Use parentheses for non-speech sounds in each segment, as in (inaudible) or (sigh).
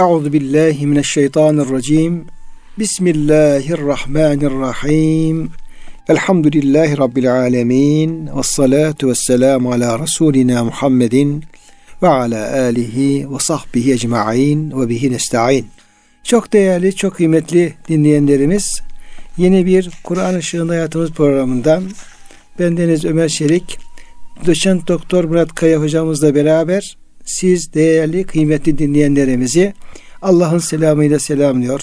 Euzu billahi mineşşeytanirracim. Bismillahirrahmanirrahim. Elhamdülillahi Rabbil alemin. Ve salatu ve selamu ala Resulina Muhammedin ve ala alihi ve sahbihi ecma'in ve bihi nesta'in. Çok değerli, çok kıymetli dinleyenlerimiz, yeni bir Kur'an Işığında Hayatımız programından bendeniz Ömer Şerik, doçent doktor Murat Kaya hocamızla beraber siz değerli, kıymetli dinleyenlerimizi Allah'ın selamıyla selamlıyor.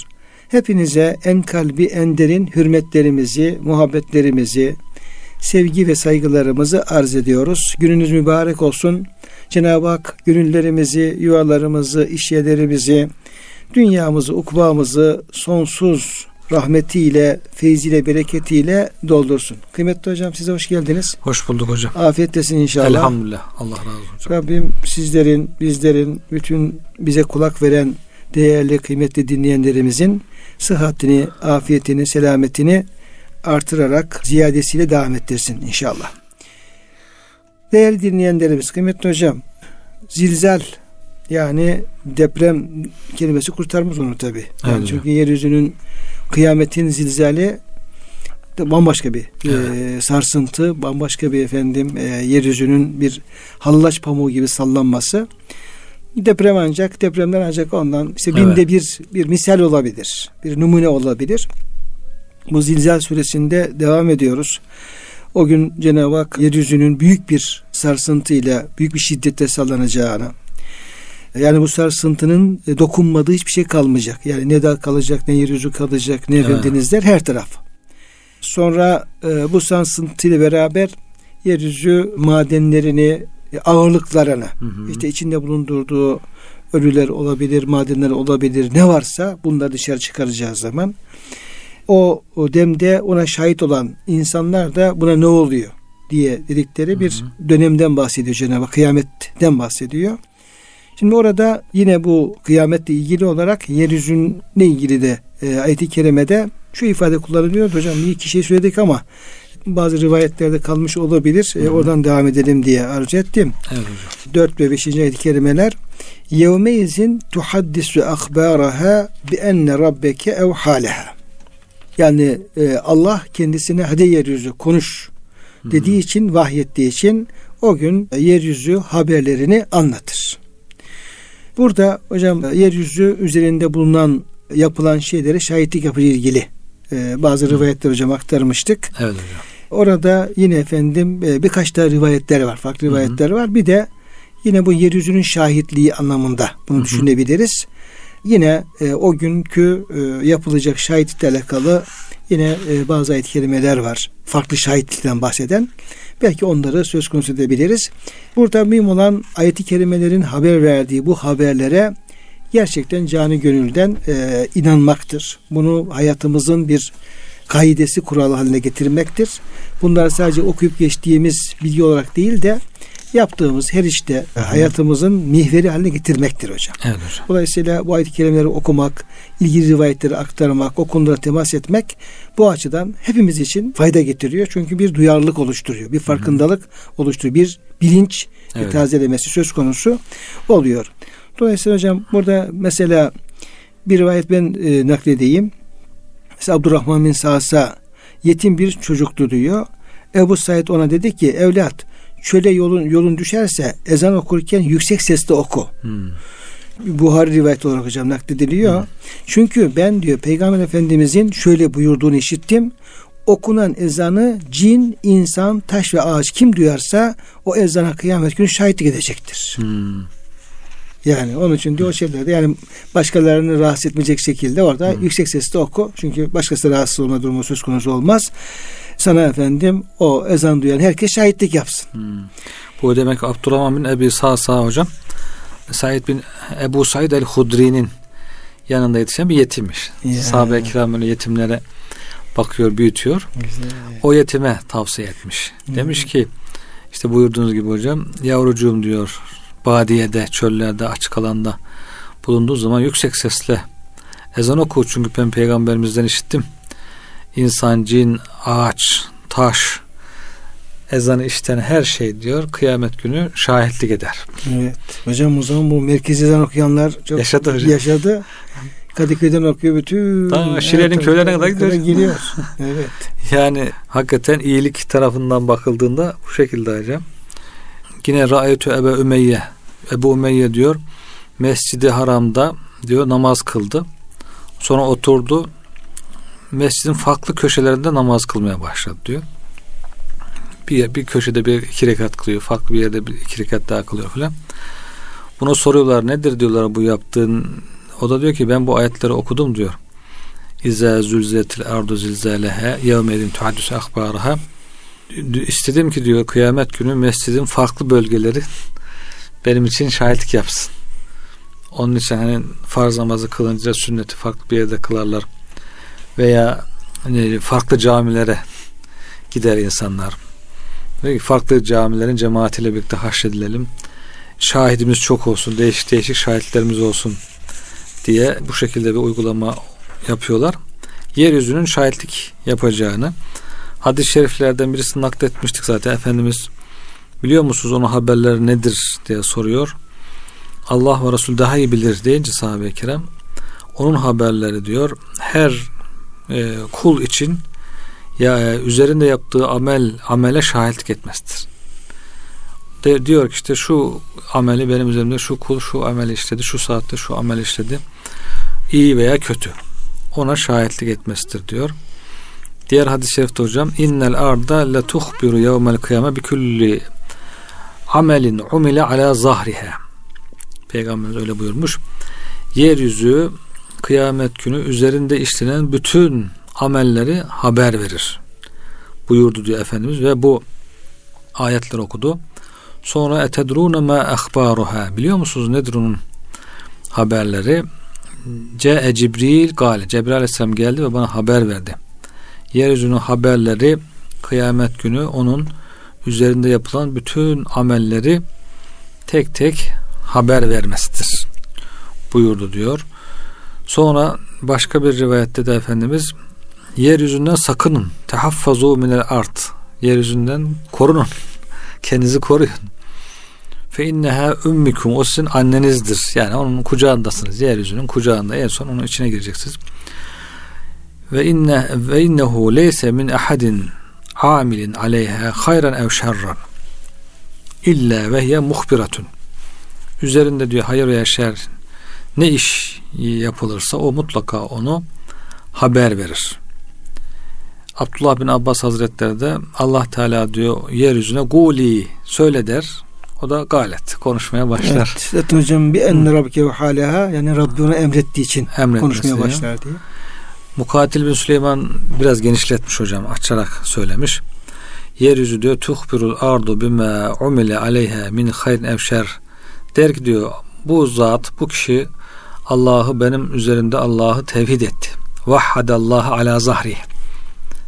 Hepinize en kalbi, en derin hürmetlerimizi, muhabbetlerimizi, sevgi ve saygılarımızı arz ediyoruz. Gününüz mübarek olsun. Cenab-ı Hak gönüllerimizi, yuvalarımızı, işyerlerimizi, dünyamızı, ukbamızı sonsuz rahmetiyle, feyziyle, bereketiyle doldursun. Kıymetli hocam size hoş geldiniz. Hoş bulduk hocam. Afiyettesin inşallah. Elhamdülillah. Allah razı olsun. Rabbim sizlerin, bizlerin, bütün bize kulak veren değerli, kıymetli dinleyenlerimizin sıhhatini, afiyetini, selametini artırarak ziyadesiyle devam ettirsin inşallah. Değerli dinleyenlerimiz, kıymetli hocam, zilzal yani deprem kelimesi kurtarmaz onu tabi. Yani evet, çünkü yeryüzünün kıyametin zilzali bambaşka bir evet. e, sarsıntı, bambaşka bir efendim e, yeryüzünün bir hallaç pamuğu gibi sallanması. Deprem ancak depremler ancak ondan işte binde evet. bir bir misal olabilir. Bir numune olabilir. Bu zilzal süresinde devam ediyoruz. O gün Cenab-ı Hak yeryüzünün büyük bir sarsıntıyla, büyük bir şiddette sallanacağını, yani bu sarsıntının e, dokunmadığı hiçbir şey kalmayacak. Yani ne dağ kalacak, ne yeryüzü kalacak, ne evet. denizler her taraf. Sonra e, bu sarsıntıyla beraber yeryüzü madenlerini, e, ağırlıklarını, hı hı. işte içinde bulundurduğu ölüler olabilir, madenler olabilir, ne varsa bunları dışarı çıkaracağı zaman o, o demde ona şahit olan insanlar da buna ne oluyor diye dedikleri bir hı hı. dönemden bahsediyor Cenab-ı. Kıyametten bahsediyor. Şimdi orada yine bu kıyametle ilgili olarak yeryüzünle ilgili de e, ayet-i kerimede şu ifade kullanılıyor. Hocam bir iki şey söyledik ama bazı rivayetlerde kalmış olabilir. E, oradan devam edelim diye arzu ettim. Evet hocam. 4 ve 5. ayet-i kerimeler yevmeizin tuhaddisu akbaraha bi enne rabbeke evhaleha yani e, Allah kendisine hadi yeryüzü konuş dediği için vahyettiği için o gün yeryüzü haberlerini anlatır. Burada hocam yeryüzü üzerinde bulunan yapılan şeylere şahitlik yapıcı ilgili e, bazı rivayetler hocam aktarmıştık. Evet hocam. Orada yine efendim e, birkaç da rivayetler var. Farklı rivayetler var. Bir de yine bu yeryüzünün şahitliği anlamında bunu Hı-hı. düşünebiliriz. Yine e, o günkü e, yapılacak şahitlikle alakalı yine e, bazı ayet kelimeler var. Farklı şahitlikten bahseden. Belki onları söz konusu edebiliriz. Burada mühim olan ayeti kerimelerin haber verdiği bu haberlere gerçekten cani gönülden e, inanmaktır. Bunu hayatımızın bir kaidesi kuralı haline getirmektir. Bunlar sadece okuyup geçtiğimiz bilgi olarak değil de yaptığımız her işte Hı-hı. hayatımızın mihveri haline getirmektir hocam. Evet hocam. Dolayısıyla bu ayet-i kerimeleri okumak, ilgili rivayetleri aktarmak, o konulara temas etmek bu açıdan hepimiz için fayda getiriyor. Çünkü bir duyarlılık oluşturuyor, bir farkındalık Hı-hı. oluşturuyor, bir bilinç evet. tazelemesi söz konusu oluyor. Dolayısıyla hocam burada mesela bir rivayet ben e, nakledeyim. Mesela Abdurrahman bin Sa'sa yetim bir çocuktu diyor. Ebu Said ona dedi ki evlat çöle yolun yolun düşerse ezan okurken yüksek sesle oku. Hmm. Buhari rivayet olarak hocam naklediliyor. Hmm. Çünkü ben diyor Peygamber Efendimizin şöyle buyurduğunu işittim. Okunan ezanı cin, insan, taş ve ağaç kim duyarsa o ezana kıyamet günü şahitlik edecektir. Hmm. Yani onun için diyor o şeylerde yani başkalarını rahatsız etmeyecek şekilde orada hmm. yüksek sesle oku. Çünkü başkası rahatsız olma durumu söz konusu olmaz sana efendim o ezan duyan herkes şahitlik yapsın. Hmm. Bu demek Abdurrahman bin Ebi Sa'sa hocam. Said bin Ebu Said el-Hudri'nin yanında yetişen bir yetimmiş. Ya. Sahabe-i kiram böyle yetimlere bakıyor, büyütüyor. Güzel. O yetime tavsiye etmiş. Hmm. Demiş ki işte buyurduğunuz gibi hocam yavrucuğum diyor badiyede, çöllerde, açık alanda bulunduğu zaman yüksek sesle ezan oku çünkü ben peygamberimizden işittim insan, cin, ağaç, taş ezanı işten her şey diyor kıyamet günü şahitlik eder. Evet. Hocam o zaman bu merkezi ezan okuyanlar çok yaşadı. Hocam. yaşadı. Kadıköy'den okuyor bütün. Daha Şile'nin köylerine kadar gidiyor. Geliyor. (laughs) evet. Yani hakikaten iyilik tarafından bakıldığında bu şekilde hocam. Yine Ra'yetü Ebe Ümeyye Ebu Ümeyye diyor Mescidi Haram'da diyor namaz kıldı. Sonra oturdu. Mescidin farklı köşelerinde namaz kılmaya başladı diyor. Bir, bir köşede bir iki rekat kılıyor. Farklı bir yerde bir iki rekat daha kılıyor falan. Buna soruyorlar nedir diyorlar bu yaptığın. O da diyor ki ben bu ayetleri okudum diyor. İza zülzetil ardu zilzaleha yevme edin tuhaddüs akbaraha istedim ki diyor kıyamet günü mescidin farklı bölgeleri benim için şahitlik yapsın. Onun için hani farz namazı kılınca sünneti farklı bir yerde kılarlar. Veya hani farklı camilere gider insanlar. Farklı camilerin cemaatiyle birlikte haşredilelim. Şahidimiz çok olsun, değişik değişik şahitlerimiz olsun diye bu şekilde bir uygulama yapıyorlar. Yeryüzünün şahitlik yapacağını hadis-i şeriflerden birisini nakletmiştik zaten. Efendimiz biliyor musunuz onun haberleri nedir diye soruyor. Allah ve Resul daha iyi bilir deyince sahabe-i kiram onun haberleri diyor her e, kul için ya e, üzerinde yaptığı amel amele şahitlik etmesidir. De, diyor ki işte şu ameli benim üzerimde şu kul şu amel işledi şu saatte şu amel işledi iyi veya kötü ona şahitlik etmesidir diyor. Diğer hadis-i şerifte hocam innel arda la tuhbiru yevmel kıyame bi kulli amelin umile ala zahriha. Peygamberimiz öyle buyurmuş. Yeryüzü kıyamet günü üzerinde işlenen bütün amelleri haber verir. Buyurdu diyor Efendimiz ve bu ayetler okudu. Sonra etedrune ma ahbaruha. Biliyor musunuz nedir onun haberleri? Ce Cibril gale. Cebrail aleyhisselam geldi ve bana haber verdi yeryüzünün haberleri kıyamet günü onun üzerinde yapılan bütün amelleri tek tek haber vermesidir buyurdu diyor. Sonra başka bir rivayette de Efendimiz yeryüzünden sakının tehaffazu minel art yeryüzünden korunun (laughs) kendinizi koruyun. Fe inneha ümmikum o sizin annenizdir. Yani onun kucağındasınız yeryüzünün kucağında. En son onun içine gireceksiniz. Ve inne ve innehu leyse min ahadin amilin aleyha hayran ev şerran illa ve hiye muhbiratun üzerinde diyor hayır veya şer ne iş yapılırsa o mutlaka onu haber verir. Abdullah bin Abbas Hazretleri de Allah Teala diyor yeryüzüne guli söyle der. O da galet konuşmaya başlar. Evet, hocam bir enne rabbike ve halaha yani Rabbi ona emrettiği için konuşmaya başlar diye. Mukatil bin Süleyman biraz genişletmiş hocam açarak söylemiş. Yeryüzü diyor tuhbirul ardu bime umile aleyhe min hayrin evşer der ki diyor bu zat bu kişi Allah'ı benim üzerimde Allah'ı tevhid etti. Vahhadallahu ala zahri.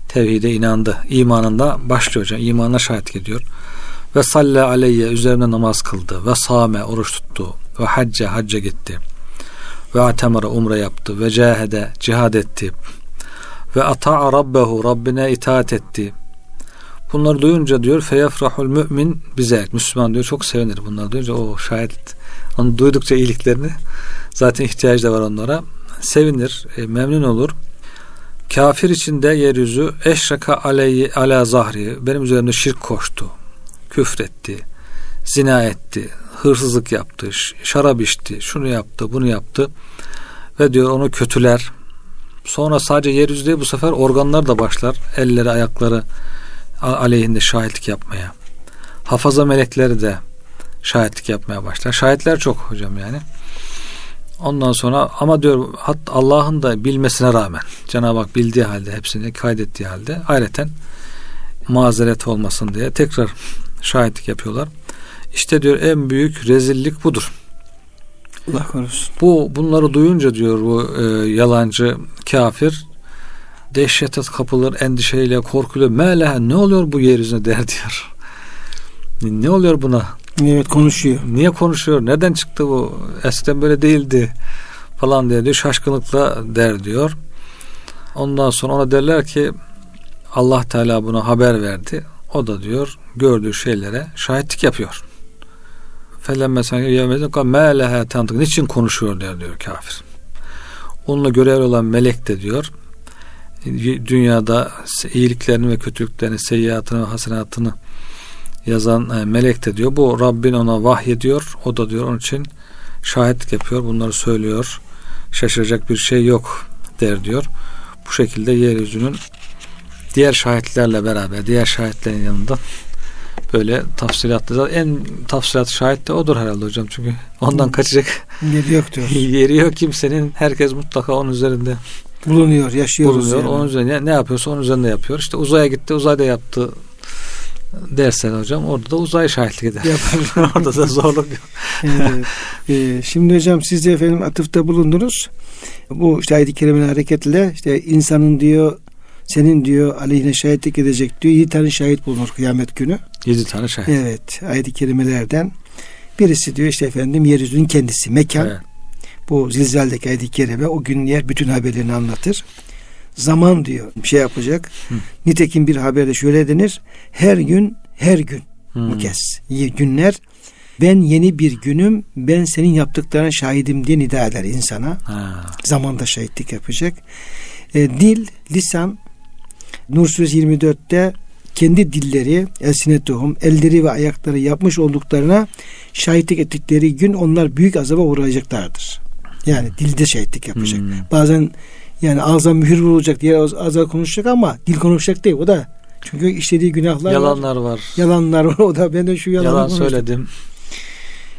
Tevhide inandı. İmanında başlıyor hocam. İmanına şahit ediyor. Ve salle aleyye üzerine namaz kıldı. Ve same oruç tuttu. Ve hacce hacca gitti ve atemara umre yaptı. Ve cahede cihad etti. Ve ata'a rabbehu Rabbine itaat etti. Bunları duyunca diyor feyefrahul mümin bize Müslüman diyor çok sevinir bunlar duyunca. O şahit onu duydukça iyiliklerini zaten ihtiyacı da var onlara sevinir e, memnun olur. Kafir içinde yeryüzü eşraka aleyhi ala zahri. Benim üzerimde şirk koştu küfretti zina etti hırsızlık yaptı, şarap içti, şunu yaptı, bunu yaptı ve diyor onu kötüler. Sonra sadece yeryüzü değil bu sefer organlar da başlar. Elleri, ayakları aleyhinde şahitlik yapmaya. Hafaza melekleri de şahitlik yapmaya başlar. Şahitler çok hocam yani. Ondan sonra ama diyor Allah'ın da bilmesine rağmen Cenab-ı Hak bildiği halde hepsini kaydettiği halde ayrıca mazeret olmasın diye tekrar şahitlik yapıyorlar. İşte diyor en büyük rezillik budur. Allah korusun. Bu bunları duyunca diyor bu e, yalancı kafir dehşete kapılır endişeyle korkuyla meleha ne oluyor bu yeryüzüne der diyor. Ne oluyor buna? Evet konuşuyor. Niye konuşuyor? Neden çıktı bu? Eskiden böyle değildi falan diye diyor. Şaşkınlıkla der diyor. Ondan sonra ona derler ki Allah Teala buna haber verdi. O da diyor gördüğü şeylere şahitlik yapıyor. Felemme sen yevmedin melehe tanıdık. Niçin konuşuyor diyor, diyor kafir. Onunla görevli olan melek de diyor dünyada iyiliklerini ve kötülüklerini, seyyiatını ve hasenatını yazan e, melek de diyor. Bu Rabbin ona vahyediyor. O da diyor onun için şahitlik yapıyor. Bunları söylüyor. Şaşıracak bir şey yok der diyor. Bu şekilde yeryüzünün diğer şahitlerle beraber, diğer şahitlerin yanında böyle tafsilatlı. En tafsilat şahit de odur herhalde hocam. Çünkü ondan kaçacak yeri yok diyor. (laughs) yeri yok kimsenin. Herkes mutlaka onun üzerinde bulunuyor, yaşıyoruz. Bulunuyor. Yani. Onun üzerinde ne yapıyorsa onun üzerinde yapıyor. İşte uzaya gitti, uzayda yaptı dersen hocam orada da uzay şahitlik eder. (laughs) orada da zorluk yok. (laughs) evet. ee, şimdi hocam siz de efendim atıfta bulundunuz. Bu işte ayet-i kerimenin hareketle işte insanın diyor senin diyor aleyhine şahitlik edecek diyor. Yedi tane şahit bulunur kıyamet günü. Yedi tane şahit. Evet. Ayet-i kerimelerden birisi diyor işte efendim yeryüzünün kendisi. Mekan. Evet. Bu zilzaldeki ayet-i kerime o gün yer bütün haberlerini anlatır. Zaman diyor bir şey yapacak. Hı. Nitekim bir haberde şöyle denir. Her gün her gün bu kez günler ben yeni bir günüm ben senin yaptıklarına şahidim diye nida eder insana. Ha. Zamanda şahitlik yapacak. E, dil, lisan Nur Suresi 24'te kendi dilleri, elsinetuhum, elleri ve ayakları yapmış olduklarına şahitlik ettikleri gün onlar büyük azaba uğrayacaklardır. Yani dilde şahitlik yapacak. Hmm. Bazen yani ağza mühür vurulacak diye ağza konuşacak ama dil konuşacak değil. O da çünkü işlediği günahlar yalanlar var. var. Yalanlar var. O da ben de şu yalan Yalan söyledim.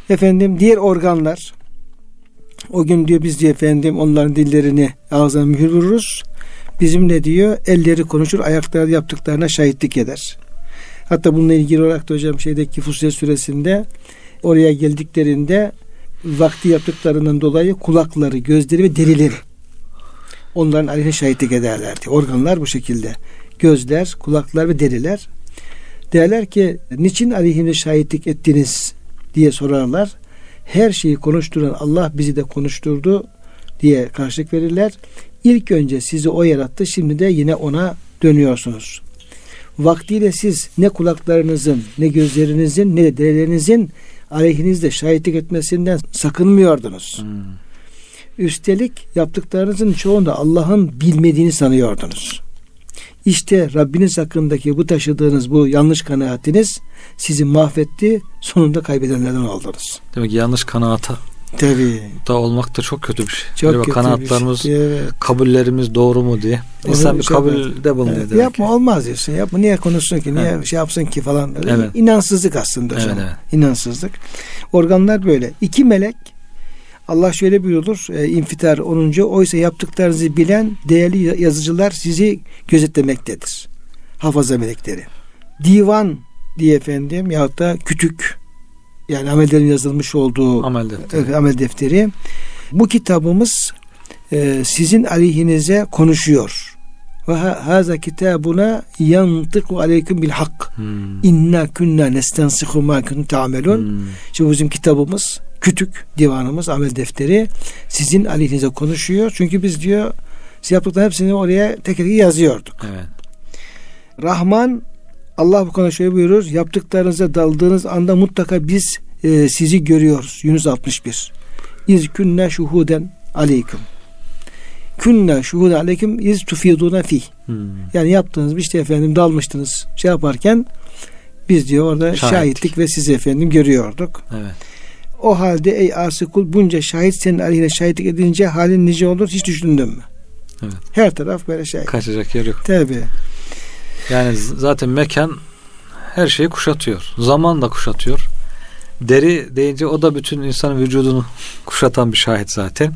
Efendim diğer organlar o gün diyor biz diye efendim onların dillerini ağzına mühür vururuz. Bizim ne diyor? Elleri konuşur, ayakları yaptıklarına şahitlik eder. Hatta bununla ilgili olarak da hocam şeydeki Fussilet suresinde oraya geldiklerinde vakti yaptıklarından dolayı kulakları, gözleri ve derileri onların aleyhine şahitlik ederlerdi. Organlar bu şekilde. Gözler, kulaklar ve deriler. Derler ki niçin aleyhine şahitlik ettiniz diye sorarlar. Her şeyi konuşturan Allah bizi de konuşturdu diye karşılık verirler. İlk önce sizi o yarattı. Şimdi de yine ona dönüyorsunuz. Vaktiyle siz ne kulaklarınızın, ne gözlerinizin, ne de derilerinizin aleyhinizde şahitlik etmesinden sakınmıyordunuz. Hmm. Üstelik yaptıklarınızın çoğunda Allah'ın bilmediğini sanıyordunuz. İşte Rabbiniz hakkındaki bu taşıdığınız bu yanlış kanaatiniz sizi mahvetti. Sonunda kaybedenlerden oldunuz. Demek ki yanlış kanaata Tabii. Da olmak da çok kötü bir şey. Çok kötü kanatlarımız, bir şey. Evet. kabullerimiz doğru mu diye. İnsan bir kabulde bulunuyor evet. Yapma ki. olmaz diyorsun. Yapma niye konuşsun ki? Niye evet. şey yapsın ki falan. Evet. İnansızlık aslında. Evet, evet. İnansızlık. Organlar böyle. İki melek Allah şöyle buyurur e, İnfitar 10. Oysa yaptıklarınızı bilen değerli yazıcılar sizi gözetlemektedir. Hafaza melekleri. Divan diye efendim yahut da kütük yani amellerin yazılmış olduğu amel defteri. amel defteri. Bu kitabımız e, sizin aleyhinize konuşuyor. Ve haza kitabuna yantıku aleyküm bil hak. Hmm. İnna kunna nestensihu ma kuntum ta'melun. Hmm. Şimdi bizim kitabımız kütük divanımız amel defteri sizin aleyhinize konuşuyor. Çünkü biz diyor siz yaptıkların hepsini oraya tek tek yazıyorduk. Evet. Rahman Allah bu konuda şöyle buyurur. Yaptıklarınıza daldığınız anda mutlaka biz e, sizi görüyoruz. Yunus 61. İz künne şuhuden aleyküm. Künne şuhuden aleyküm iz tufiduna fi. Hmm. Yani yaptığınız bir işte efendim dalmıştınız şey yaparken biz diyor orada şahitlik, şahitlik ve sizi efendim görüyorduk. Evet. O halde ey asi kul bunca şahit senin aleyhine şahitlik edince halin nice olur hiç düşündün mü? Evet. Her taraf böyle şey. Kaçacak yer yok. Tabi. Yani zaten mekan her şeyi kuşatıyor. Zaman da kuşatıyor. Deri deyince o da bütün insanın vücudunu kuşatan bir şahit zaten.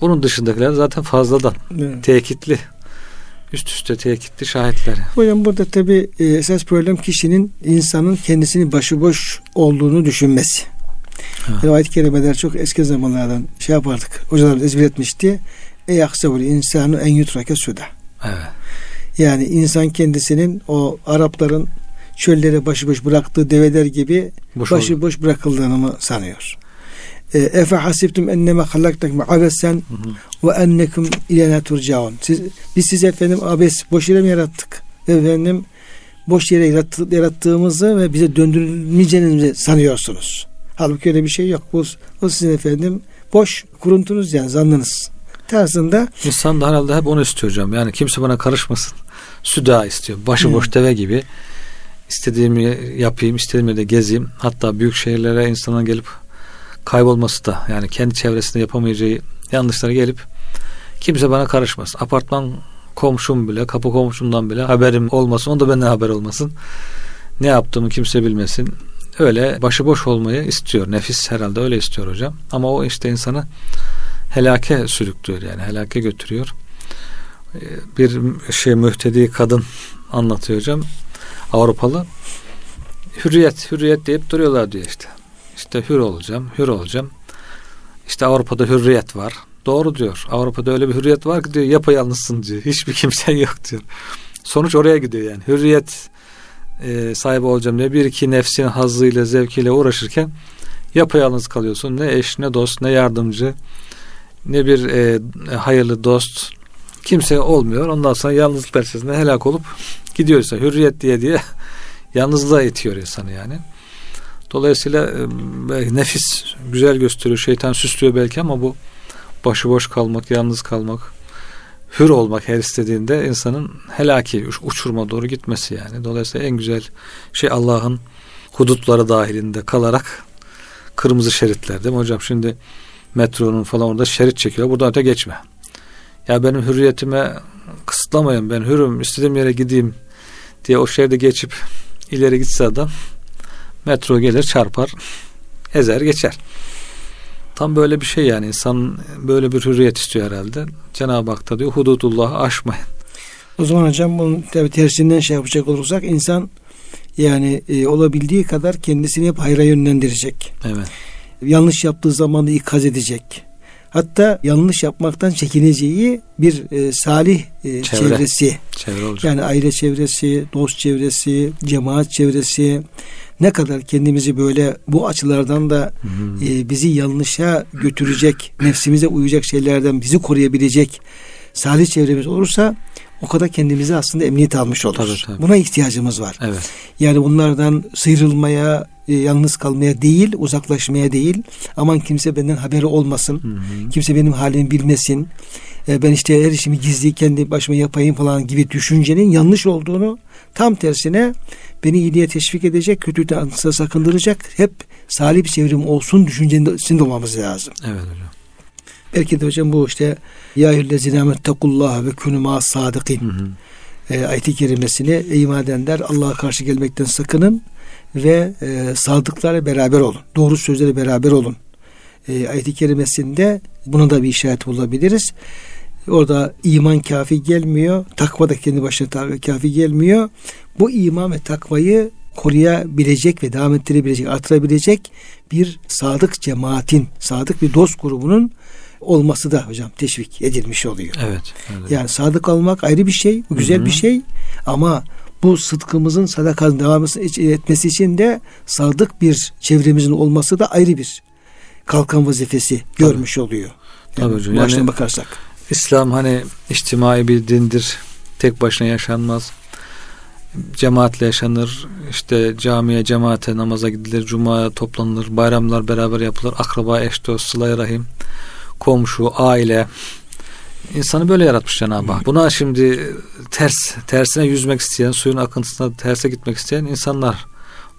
Bunun dışındakiler zaten fazladan. Evet. Tekitli. Üst üste tekitli şahitler. Hocam burada tabi e, esas problem kişinin insanın kendisini başıboş olduğunu düşünmesi. Yani ayet-i kerimeler çok eski zamanlardan şey yapardık. Hocalar ezber etmişti. Ey aksavul insanı en yutrake suda. Evet. Yani insan kendisinin o Arapların çöllere başıboş bıraktığı develer gibi boş başıboş bırakıldığını mı sanıyor? E, Efe hasibtum enneme halaktakum abesen ve ennekum ilene turcaun. Siz, biz size efendim abes boş yere mi yarattık? Efendim boş yere yarattı, yarattığımızı ve bize döndürülmeyeceğinizi sanıyorsunuz. Halbuki öyle bir şey yok. Bu, o sizin efendim boş kuruntunuz yani zannınız. Tersinde İnsan da herhalde hep onu istiyor hocam. Yani kimse bana karışmasın. Süda istiyor. Başıboş Evet. deve gibi istediğimi yapayım, istediğimi de gezeyim. Hatta büyük şehirlere insanın gelip kaybolması da yani kendi çevresinde yapamayacağı yanlışlara gelip kimse bana karışmasın. Apartman komşum bile, kapı komşumdan bile haberim olmasın. Onda benden haber olmasın. Ne yaptığımı kimse bilmesin. Öyle başıboş olmayı istiyor. Nefis herhalde öyle istiyor hocam. Ama o işte insanı helake sürüklüyor yani helake götürüyor. Bir şey mühtedi kadın anlatıyor hocam. Avrupalı. Hürriyet, hürriyet deyip duruyorlar diyor işte. İşte hür olacağım, hür olacağım. İşte Avrupa'da hürriyet var. Doğru diyor. Avrupa'da öyle bir hürriyet var ki diyor yapayalnızsın diyor. (laughs) Hiçbir kimsen yok diyor. Sonuç oraya gidiyor yani. Hürriyet e, sahibi olacağım diye bir iki nefsin hazzıyla zevkiyle uğraşırken yapayalnız kalıyorsun. Ne eş ne dost ne yardımcı ne bir e, hayırlı dost kimse olmuyor. Ondan sonra yalnızlık içerisinde helak olup gidiyorsa hürriyet diye diye (laughs) yalnızlığa itiyor insanı yani. Dolayısıyla e, nefis güzel gösteriyor. Şeytan süslüyor belki ama bu başıboş kalmak, yalnız kalmak, hür olmak her istediğinde insanın helaki uçurma doğru gitmesi yani. Dolayısıyla en güzel şey Allah'ın hudutları dahilinde kalarak kırmızı şeritler değil mi hocam? Şimdi metronun falan orada şerit çekiyor. Buradan öte geçme. Ya benim hürriyetime kısıtlamayın. Ben hürüm. istediğim yere gideyim diye o şeride geçip ileri gitse adam metro gelir çarpar ezer geçer. Tam böyle bir şey yani insan böyle bir hürriyet istiyor herhalde. Cenab-ı Hak da diyor hududullahı aşmayın. O zaman hocam bunun tabii tersinden şey yapacak olursak insan yani e, olabildiği kadar kendisini hep hayra yönlendirecek. Evet. Yanlış yaptığı zaman da ikaz edecek. Hatta yanlış yapmaktan çekineceği bir e, salih e, Çevre. çevresi. Çevre olacak. Yani aile çevresi, dost çevresi, cemaat çevresi ne kadar kendimizi böyle bu açılardan da e, bizi yanlışa götürecek, nefsimize uyacak şeylerden bizi koruyabilecek salih çevremiz olursa o kadar kendimizi aslında emniyet almış oluruz. Tabii, tabii. Buna ihtiyacımız var. Evet. Yani bunlardan sıyrılmaya, e, yalnız kalmaya değil, uzaklaşmaya değil. Aman kimse benden haberi olmasın. Hı hı. Kimse benim halimi bilmesin. E, ben işte her işimi gizli kendi başıma yapayım falan gibi düşüncenin yanlış olduğunu tam tersine beni iyiliğe teşvik edecek, kötülükten sakındıracak hep salih bir çevrim olsun düşüncesinde olmamız lazım. Evet hocam. Belki de hocam bu işte ya eyyühellezine amettakullah ve künü ma'as sadikin Hı hı. e, ayet-i kerimesini iman edenler Allah'a karşı gelmekten sakının ve e, sadıklarla beraber olun. Doğru sözlerle beraber olun. E, ayet-i kerimesinde buna da bir işaret bulabiliriz. Orada iman kafi gelmiyor. Takva da kendi başına kafi gelmiyor. Bu iman ve takvayı koruyabilecek ve devam ettirebilecek, artırabilecek bir sadık cemaatin, sadık bir dost grubunun olması da hocam teşvik edilmiş oluyor. Evet. evet. Yani sadık olmak ayrı bir şey, bu güzel Hı hı. bir şey ama bu sıdkımızın sadakanın devam etmesi için de sadık bir çevremizin olması da ayrı bir kalkan vazifesi görmüş oluyor. Tabii Yani hocam. bu açıdan Yani- bakarsak. İslam hani içtimai bir dindir. Tek başına yaşanmaz. Cemaatle yaşanır. İşte camiye, cemaate, namaza gidilir. Cuma'ya toplanılır. Bayramlar beraber yapılır. Akraba, eş, dost, sıla rahim, komşu, aile. İnsanı böyle yaratmış Cenab-ı Hak. Buna şimdi ters, tersine yüzmek isteyen, suyun akıntısına terse gitmek isteyen insanlar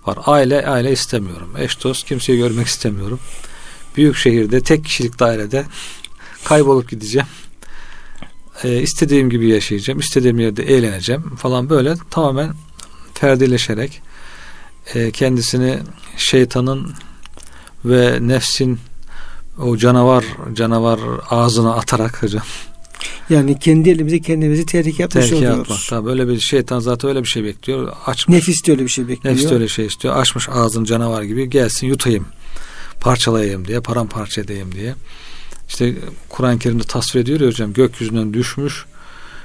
var. Aile, aile istemiyorum. Eş, dost, kimseyi görmek istemiyorum. Büyük şehirde, tek kişilik dairede kaybolup gideceğim e, istediğim gibi yaşayacağım, istediğim yerde eğleneceğim falan böyle tamamen ferdileşerek e, kendisini şeytanın ve nefsin o canavar canavar ağzına atarak hocam Yani kendi elimize kendimizi tehlike atmış tehlikeye oluyoruz. atmak. Tabii böyle bir şeytan zaten öyle bir şey bekliyor. Açmış. Nefis de öyle bir şey bekliyor. Nefis de öyle şey istiyor. Açmış ağzını canavar gibi gelsin yutayım. Parçalayayım diye, paramparça edeyim diye. İşte Kur'an-ı Kerim'de tasvir ediyor ya hocam gökyüzünden düşmüş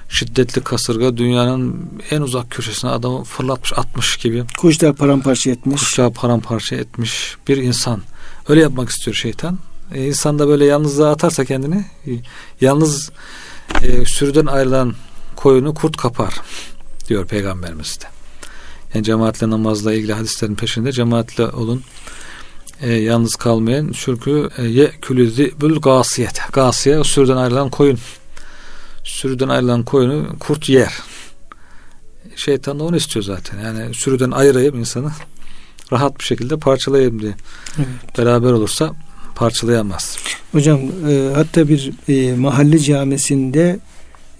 şiddetli kasırga dünyanın en uzak köşesine adamı fırlatmış atmış gibi Kuşlar paramparça etmiş. kuşağı paramparça etmiş bir insan. Öyle yapmak istiyor şeytan. E, insan da böyle yalnızlığa atarsa kendini e, yalnız e, sürüden ayrılan koyunu kurt kapar diyor peygamberimiz de. Yani cemaatle namazla ilgili hadislerin peşinde cemaatle olun. E, yalnız kalmayın. Çünkü e, ye külü zibül gasiyet. Gasiye sürüden ayrılan koyun. Sürüden ayrılan koyunu kurt yer. Şeytan da onu istiyor zaten. Yani sürüden ayırayım insanı rahat bir şekilde parçalayayım diye. Evet. Beraber olursa parçalayamaz. Hocam e, hatta bir e, mahalle camisinde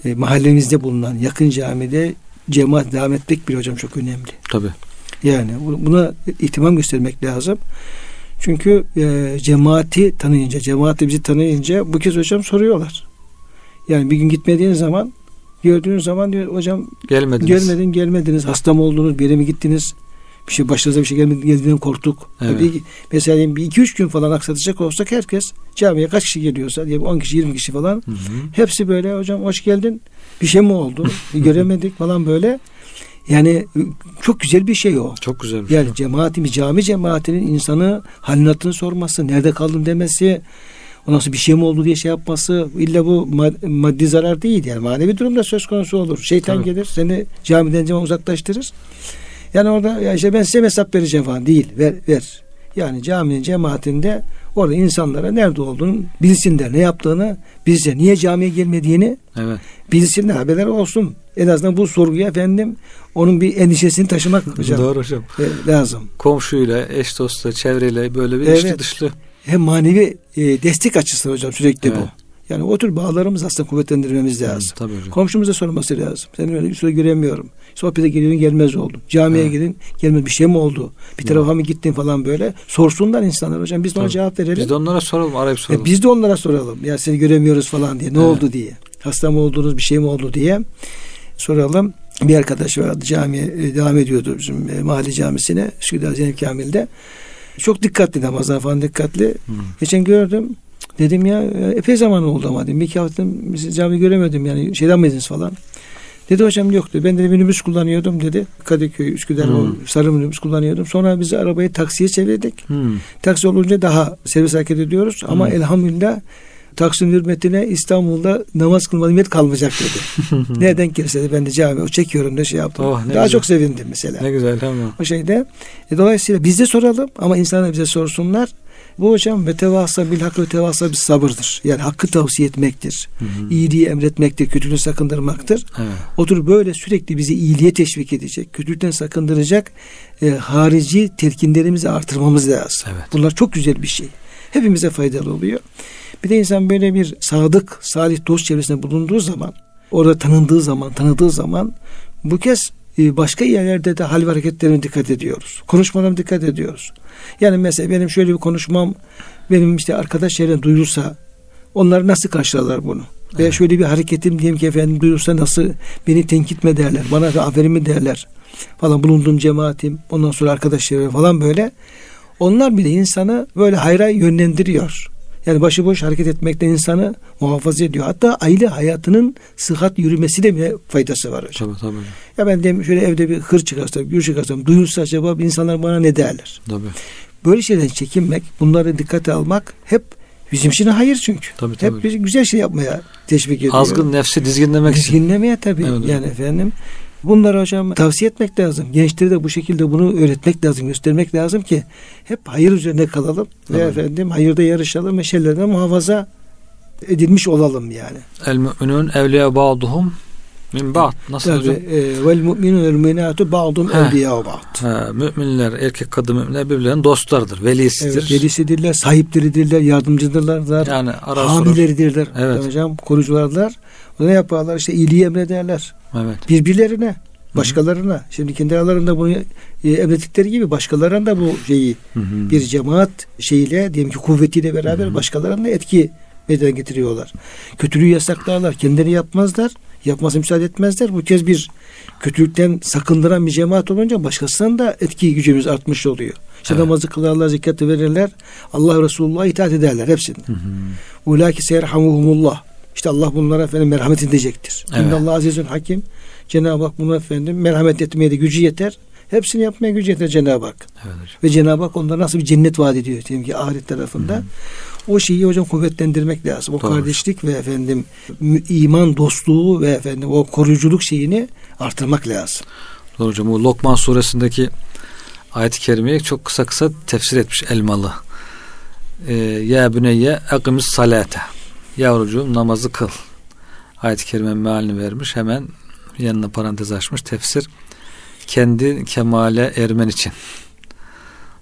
e, mahallemizde bulunan yakın camide cemaat devam etmek bile hocam çok önemli. Tabi. Yani buna ihtimam göstermek lazım. Çünkü e, cemaati tanıyınca, cemaati bizi tanıyınca bu kez hocam soruyorlar. Yani bir gün gitmediğiniz zaman gördüğünüz zaman diyor hocam gelmediniz. Gelmedin, gelmediniz. Hasta mı oldunuz? Bir yere mi gittiniz? Bir şey başınıza bir şey gelmedi, geldiğinden korktuk. Evet. Bir, mesela bir iki üç gün falan aksatacak olsak herkes camiye kaç kişi geliyorsa diye 10 kişi 20 kişi falan hı hı. hepsi böyle hocam hoş geldin bir şey mi oldu göremedik (laughs) falan böyle yani çok güzel bir şey o. Çok güzel bir şey. Yani cemaatimiz, cami cemaatinin insanı halini hatırını sorması, nerede kaldın demesi, o nasıl bir şey mi oldu diye şey yapması, illa bu maddi zarar değil yani manevi durumda söz konusu olur. Şeytan Tabii. gelir, seni camiden cama uzaklaştırır. Yani orada ya işte ben size hesap vereceğim falan değil. Ver, ver. Yani caminin cemaatinde orada insanlara nerede olduğunu bilsinler, ne yaptığını bilsinler. Niye camiye gelmediğini evet. bilsinler, haberler olsun. En azından bu sorguya efendim onun bir endişesini taşımak (laughs) hocam. Doğru hocam. E, lazım. Komşuyla, eş dostla, çevreyle böyle bir evet. içli dışlı. Hem manevi e, destek açısından hocam sürekli evet. bu. Yani o tür bağlarımız aslında kuvvetlendirmemiz lazım. Hı, tabii hocam. Komşumuza sorması lazım. Seni öyle bir süre göremiyorum. Sohbete geliyorsun gelmez oldun. Camiye evet. gidin gelmez bir şey mi oldu? Bir tarafa mı gittin falan böyle. Sorsunlar insanlar hocam. Biz de ona cevap verelim. Biz de onlara soralım arayıp soralım. E, biz de onlara soralım. Ya seni göremiyoruz falan diye. Ne evet. oldu diye. Hasta mı oldunuz bir şey mi oldu diye soralım. Bir arkadaş vardı camiye e, devam ediyordu bizim e, mahalle camisine. Üsküdar Zeynep Kamil'de. Çok dikkatli namazlar falan dikkatli. Hmm. Geçen gördüm. Dedim ya epey zaman oldu ama dedim. İki hafta cami göremedim yani şeyden miydiniz falan. Dedi hocam yoktu. Ben de minibüs kullanıyordum dedi. Kadıköy, Üsküdar hmm. sarı minibüs kullanıyordum. Sonra biz arabayı taksiye çevirdik. Hmm. Taksi olunca daha servis hareket ediyoruz. Hmm. Ama elhamdülillah Taksim hürmetine İstanbul'da namaz kılma nimet kalmayacak dedi. (laughs) Nereden gelirse de ben de cami çekiyorum da şey yaptım. Oh, Daha güzel. çok sevindim mesela. Ne güzel tamam. O şeyde. E, dolayısıyla biz de soralım ama insanlar bize sorsunlar. Bu hocam ve tevasa bil hak ve tevasa bir sabırdır. Yani hakkı tavsiye etmektir. Hı hı. İyiliği emretmektir, kötülüğü sakındırmaktır. Evet. Otur böyle sürekli bizi iyiliğe teşvik edecek, kötülükten sakındıracak e, harici telkinlerimizi artırmamız lazım. Evet. Bunlar çok güzel bir şey. Hepimize faydalı oluyor. Bir de insan böyle bir sadık, salih dost çevresinde bulunduğu zaman, orada tanındığı zaman, tanıdığı zaman bu kez başka yerlerde de hal ve hareketlerine dikkat ediyoruz. Konuşmalarına dikkat ediyoruz. Yani mesela benim şöyle bir konuşmam benim işte arkadaş çevrem duyulsa onlar nasıl karşılarlar bunu? Evet. Veya şöyle bir hareketim diyelim ki efendim duyulsa nasıl beni tenkit mi derler? Bana da aferin mi derler? Falan bulunduğum cemaatim ondan sonra arkadaşlarım falan böyle. Onlar bile insanı böyle hayra yönlendiriyor. Yani başıboş hareket etmekten insanı muhafaza ediyor. Hatta aile hayatının sıhhat yürümesi de bile faydası var hocam. Tabii tabii. Ya ben de şöyle evde bir hır çıkarsam, gür çıkarsam, duyulsa acaba insanlar bana ne derler? Tabii. Böyle şeyden çekinmek, bunları dikkate almak hep bizim için hayır çünkü. Tabii, tabii. Hep bir güzel şey yapmaya teşvik ediyor. Azgın nefsi dizginlemek Dizginlemeye tabii. Evet, yani efendim Bunları hocam tavsiye etmek lazım. Gençlere de bu şekilde bunu öğretmek lazım, göstermek lazım ki hep hayır üzerine kalalım Tabii. ve efendim hayırda yarışalım ve şeylerden muhafaza edilmiş olalım yani. El müminun evliya ba'duhum min ba'd. Nasıl Tabii, hocam? E, vel müminun vel müminatu ba'dum evliya ba'd. Müminler, erkek kadın müminler birbirlerinin dostlardır, velisidir. Evet, velisidirler, sahipleridirler, yardımcıdırlar. Yani ara hamileridirler. Evet. Hocam, korucularlar. Ne yaparlar? İşte iyiliği emrederler. Evet. Birbirlerine, başkalarına. Şimdi kendi aralarında bunu e, emrettikleri gibi başkalarına da bu şeyi Hı-hı. bir cemaat şeyiyle diyelim ki kuvvetiyle beraber Hı-hı. başkalarına etki meydana getiriyorlar. Kötülüğü yasaklarlar. Kendileri yapmazlar. Yapmasına müsaade etmezler. Bu kez bir kötülükten sakındıran bir cemaat olunca başkasının da etki gücümüz artmış oluyor. İşte evet. namazı kılarlar, zekatı verirler. Allah Resulullah'a itaat ederler hepsini. Ulaki seyerhamuhumullah. İşte Allah bunlara efendim merhamet edecektir. Evet. Allah azizün hakim. Cenab-ı Hak bunu efendim merhamet etmeye de gücü yeter. Hepsini yapmaya gücü yeter Cenab-ı Hak. Evet Ve Cenab-ı Hak onlara nasıl bir cennet vaat ediyor diyelim ki ahiret tarafında. Hı. O şeyi hocam kuvvetlendirmek lazım. O Doğru. kardeşlik ve efendim iman dostluğu ve efendim o koruyuculuk şeyini artırmak lazım. Doğru hocam. Bu Lokman suresindeki ayet-i kerimeyi çok kısa kısa tefsir etmiş Elmalı. Ee, ya büneyye akimis salate. Yavrucuğum namazı kıl. Ayet-i kerime mealini vermiş. Hemen yanına parantez açmış. Tefsir kendi kemale ermen için.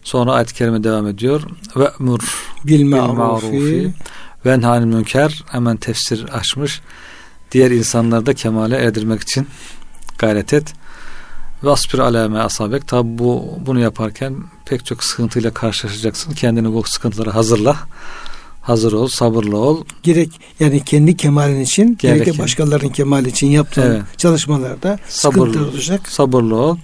Sonra ayet-i kerime devam ediyor. Ve mur bil ma'rufi ve enhanil münker hemen tefsir açmış. Diğer insanları da kemale erdirmek için gayret et. Vasbir alame asabek. Tabi bu bunu yaparken pek çok sıkıntıyla karşılaşacaksın. Kendini bu sıkıntılara hazırla. Hazır ol, sabırlı ol. Gerek yani kendi kemalin için, gerek, Gerek de başkalarının kemali için yaptığın Evet. çalışmalarda sıkıntı Sabırlı. olacak. Sabırlı ol.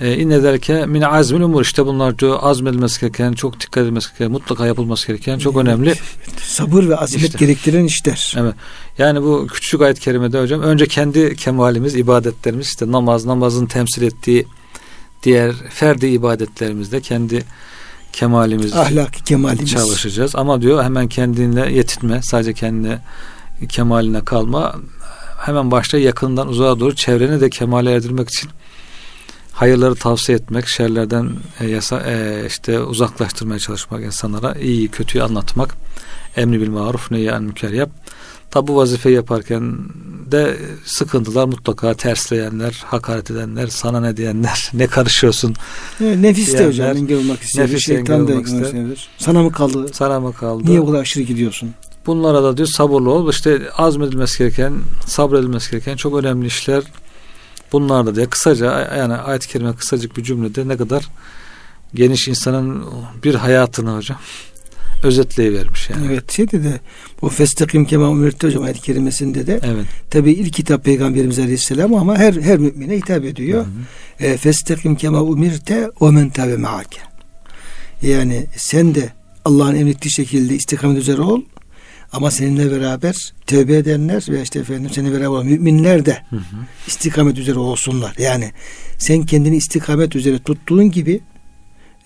E, inne derke min azmil umur işte bunlar diyor azmedilmesi gereken, çok dikkat edilmesi gereken, mutlaka yapılması gereken çok önemli. (laughs) Sabır ve azimet İşte. gerektiren işler. Evet. Yani bu küçük ayet-i kerimede hocam önce kendi kemalimiz, ibadetlerimiz işte namaz, namazın temsil ettiği diğer ferdi ibadetlerimizde kendi kemalimiz Ahlaki kemalimiz. çalışacağız. Ama diyor hemen kendinle yetinme. Sadece kendine kemaline kalma. Hemen başta yakından uzağa doğru çevreni de kemale erdirmek için hayırları tavsiye etmek, şerlerden e, yasa, e, işte uzaklaştırmaya çalışmak insanlara, iyi kötüyü anlatmak, emri bil maruf neyi an münker yap. Tabi bu vazifeyi yaparken de sıkıntılar mutlaka tersleyenler, hakaret edenler, sana ne diyenler, (laughs) ne karışıyorsun, Evet, nefis de Diyenler, hocam engel olmak istiyor. nefis de Şeytan engel da olmak engel olmak ister. istiyor. Sana mı kaldı? sana mı kaldı? Niye o kadar aşırı gidiyorsun? Bunlara da diyor sabırlı ol. İşte azmedilmesi gereken, sabredilmesi gereken çok önemli işler. Bunlar da diye kısaca yani ayet-i kerime kısacık bir cümlede ne kadar geniş insanın bir hayatını hocam özetleyivermiş yani. Evet şey dedi bu festakim kema umirte hocam ayet-i kerimesinde de Evet. tabi ilk kitap Peygamberimiz Aleyhisselam ama her her mümine hitap ediyor. E, festakim kema umirte ve men tabe maake. Yani sen de Allah'ın emrettiği şekilde istikamet üzere ol. Ama seninle beraber tövbe edenler ve işte efendim seninle beraber olan müminler de Hı hı. istikamet üzere olsunlar. Yani sen kendini istikamet üzere tuttuğun gibi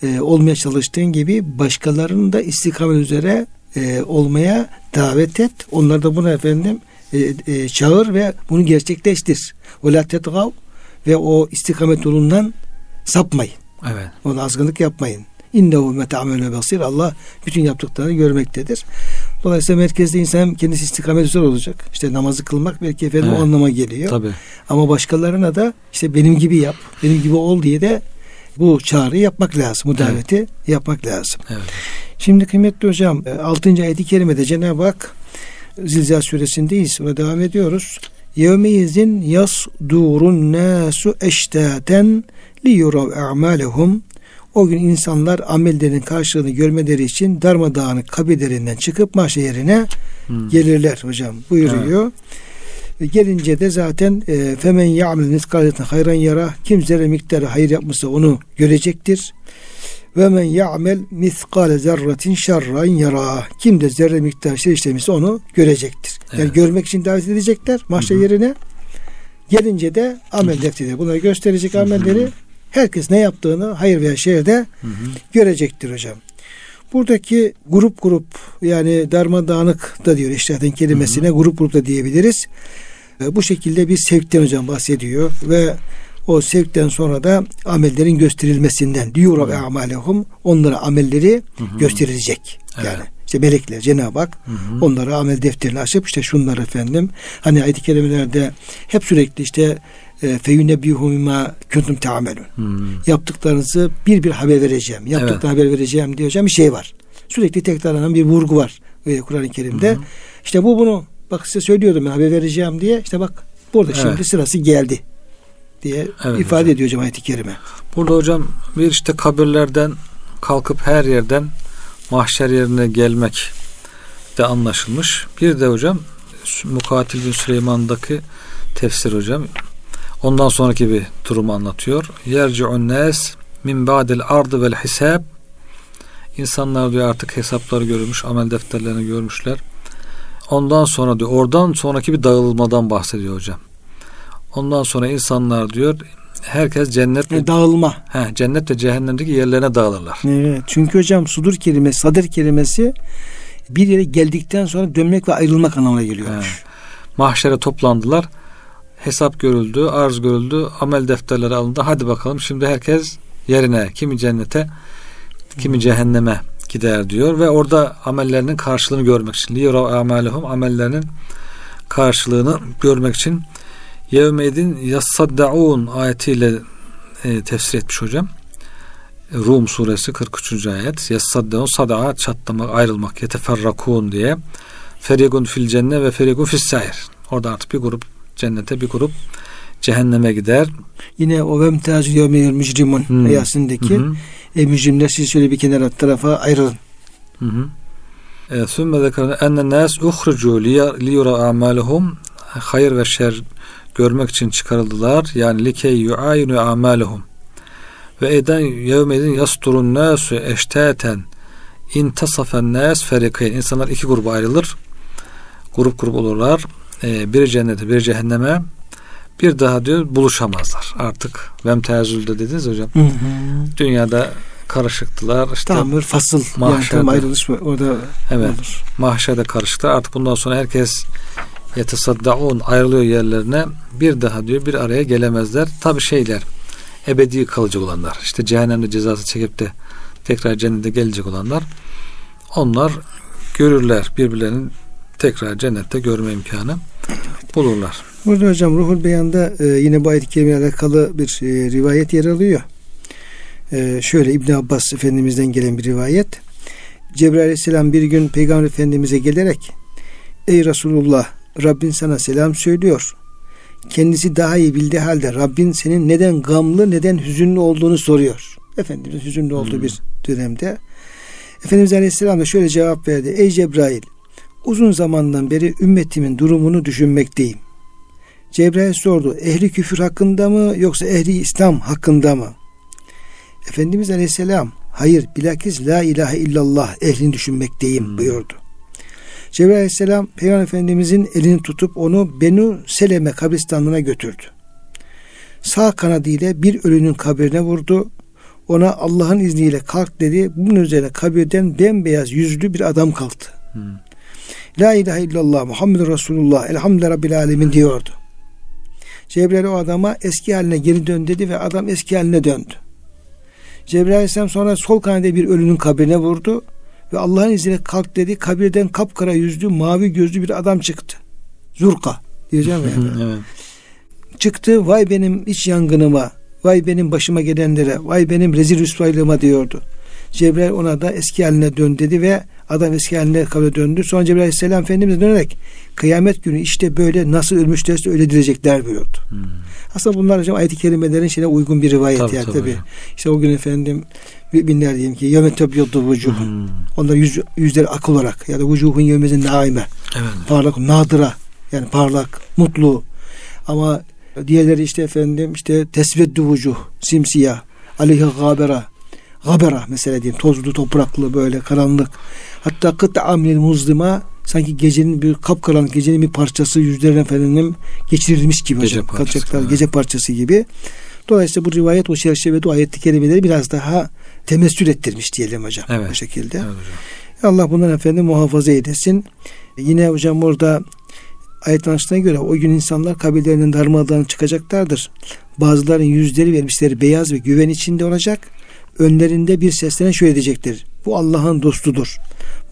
e, olmaya çalıştığın gibi başkalarını da istikamet üzere e, olmaya davet et. Onları da buna efendim e, e, çağır ve bunu gerçekleştir. Ve la tetgav ve o istikamet yolundan sapmayın. Evet. Ona azgınlık yapmayın. İnnehu mete'amelü basir. Allah bütün yaptıklarını görmektedir. Dolayısıyla merkezde insan kendisi istikamet üzere olacak. İşte namazı kılmak belki efendim Evet. o anlama geliyor. Tabii. Ama başkalarına da işte benim gibi yap, benim gibi ol diye de bu çağrıyı yapmak lazım. Bu Evet. daveti yapmak lazım. Evet. Şimdi kıymetli hocam 6. ayet-i kerimede Cenab-ı Hak Zilzal suresindeyiz ve devam ediyoruz. Yevmeyizin yasdurun nasu eştaten li yurav a'malehum o gün insanlar amellerinin karşılığını görmeleri için darmadağınık kabirlerinden çıkıp mahşer yerine Hı. gelirler hocam buyuruyor. E, Gelince de zaten e, femen ya'mel miskaletin hayran yara kim zerre miktarı hayır yapmışsa onu görecektir. Ve men ya'mel miskale zerratin şerran yara kim de zerre miktarı şey işlemişse onu görecektir. Yani Evet. görmek için davet edecekler mahşer yerine. Gelince de amel defteri bunları gösterecek amelleri herkes ne yaptığını hayır veya şerde görecektir hocam. Buradaki grup grup yani darmadağınık da diyor işlerden kelimesine grup grup da diyebiliriz. E, Bu şekilde bir sevkten hocam bahsediyor ve o sevkten sonra da amellerin gösterilmesinden diyor ve amalehum onlara amelleri Hı hı. gösterilecek. Evet. Yani işte melekler Cenab-ı Hak Hı hı. onlara amel defterini açıp işte şunlar efendim hani ayet-i kerimelerde hep sürekli işte e, feyunebbihum ma kuntum ta'melun Hı. yaptıklarınızı bir bir haber vereceğim. Yaptıklarını haber vereceğim diye hocam bir şey var. Sürekli tekrarlanan bir vurgu var e, Kur'an-ı Kerim'de. Hı hı. İşte bu bunu bak size söylüyordum ben haber vereceğim diye. İşte bak burada Evet. şimdi sırası geldi diye Evet ifade hocam. ediyor hocam ayet-i kerime. Burada hocam bir işte kabirlerden kalkıp her yerden mahşer yerine gelmek de anlaşılmış. Bir de hocam Mukatil bin Süleyman'daki tefsir hocam. Ondan sonraki bir durumu anlatıyor. Yerci'un nas min ba'dil ardı vel hisab İnsanlar diyor artık hesapları görmüş, amel defterlerini görmüşler. Ondan sonra diyor, oradan sonraki bir dağılmadan bahsediyor hocam. Ondan sonra insanlar diyor, herkes cennet Yani dağılma. He, cennet ve cehennemdeki yerlerine dağılırlar. Evet. Çünkü hocam sudur kelimesi, sadır kelimesi bir yere geldikten sonra dönmek ve ayrılmak anlamına geliyormuş. Mahşere toplandılar. Hesap görüldü, arz görüldü, amel defterleri alındı. Hadi bakalım şimdi herkes yerine, kimi cennete, kimi cehenneme gider diyor ve orada amellerinin karşılığını görmek için liyura amelehum amellerinin karşılığını görmek için yevmeydin yassaddaun ayetiyle e, tefsir etmiş hocam. Rum suresi 43. ayet. Yassaddaun sada'a çatlamak, ayrılmak, yeteferrakun diye. Ferigun fil cennet ve ferigun fis sair. Orada artık bir grup cennete bir grup cehenneme gider. Yine o vemtazü yevmeyel mücrimun hmm. ayasındaki e, mücrimler siz şöyle bir kenara tarafa ayrılın. Hı hı. Sümme zekerine enne nas uhrucu liyura amaluhum hayır ve şer görmek için çıkarıldılar. Yani likey yuayinu amaluhum. Ve eden yevmedin yasturun nasu eştaten intasafen nas ferikayn. İnsanlar iki gruba ayrılır. Grup grup olurlar. Ee, biri cennete, biri cehenneme. Bir daha diyor buluşamazlar. Artık vemtezülde dediniz hocam. Hı hı. Dünyada karışıktılar. İşte Tamir, fasıl mahşerde, yani ayrılış orada evet, olur. Mahşerde karışıktılar. Artık bundan sonra herkes yetesaddaun ayrılıyor yerlerine. Bir daha diyor bir araya gelemezler. Tabi şeyler ebedi kalıcı olanlar. İşte cehennemde cezası çekip de tekrar cennete gelecek olanlar onlar görürler birbirlerinin tekrar cennette görme imkanı bulurlar. Burada hocam Ruhul Beyan'da e, yine bu ayet-i kerime alakalı bir e, rivayet yer alıyor. E, şöyle İbn Abbas Efendimiz'den gelen bir rivayet. Cebrail Aleyhisselam bir gün Peygamber Efendimiz'e gelerek Ey Resulullah Rabbin sana selam söylüyor. Kendisi daha iyi bildiği halde Rabbin senin neden gamlı neden hüzünlü olduğunu soruyor. Efendimiz hüzünlü olduğu hmm. bir dönemde. Efendimiz Aleyhisselam da şöyle cevap verdi. Ey Cebrail uzun zamandan beri ümmetimin durumunu düşünmekteyim. Cebrail sordu. Ehli küfür hakkında mı yoksa ehli İslam hakkında mı? Efendimiz Aleyhisselam hayır bilakis la ilahe illallah ehlini düşünmekteyim hmm. buyurdu. Cebrail Aleyhisselam Peygamber Efendimizin elini tutup onu Benu Seleme kabristanlığına götürdü. Sağ kanadıyla bir ölünün kabrine vurdu. Ona Allah'ın izniyle kalk dedi. Bunun üzerine kabirden bembeyaz yüzlü bir adam kalktı. Hmm. La ilahe illallah Muhammed Resulullah elhamdülillah Rabbil Alemin diyordu. Cebrail o adama eski haline geri dön dedi ve adam eski haline döndü. Cebrail Aleyhisselam sonra sol kanadıyla bir ölünün kabrine vurdu. Ve Allah'ın izniyle kalk dedi. Kabirden kapkara yüzlü, mavi gözlü bir adam çıktı. Zurka diyeceğim yani. (laughs) evet. Çıktı. Vay benim iç yangınıma. Vay benim başıma gelenlere. Vay benim rezil rüsvaylığıma diyordu. Cebrail ona da eski haline dön dedi ve adam eski haline kabul döndü. Sonra Cebrail Aleyhisselam Efendimiz dönerek kıyamet günü işte böyle nasıl ölmüşlerse öyle direcekler buyurdu. Hmm. Aslında bunlar hocam ayet-i kerimelerin şeyine uygun bir rivayet tabii, yani tabii. tabii. İşte o gün efendim müminler diyelim ki yevme tebyaddu vucuhun. Hmm. Onlar yüz, yüzleri ak olarak ya da vucuhun yevmezin naime. Evet. Parlak, nadıra yani parlak, mutlu. Ama diğerleri işte efendim işte tesveddu vucuh, simsiyah, aleyhi gabera, gabera mesela diyeyim tozlu topraklı böyle karanlık. Hatta kıt amlil muzlima sanki gecenin bir kapkaranlık gecenin bir parçası yüzlerine efendim geçirilmiş gibi gece hocam. Parçası, evet. Gece parçası gibi. Dolayısıyla bu rivayet o çerçevede o kelimeleri biraz daha temessül ettirmiş diyelim hocam. Evet. Bu şekilde. Evet hocam. Allah bundan efendim muhafaza eylesin. Yine hocam orada ayet anlaştığına göre o gün insanlar kabirlerinin darmadağın çıkacaklardır. Bazıların yüzleri ve elbiseleri beyaz ve güven içinde olacak. Önlerinde bir seslenen şöyle diyecektir. Bu Allah'ın dostudur.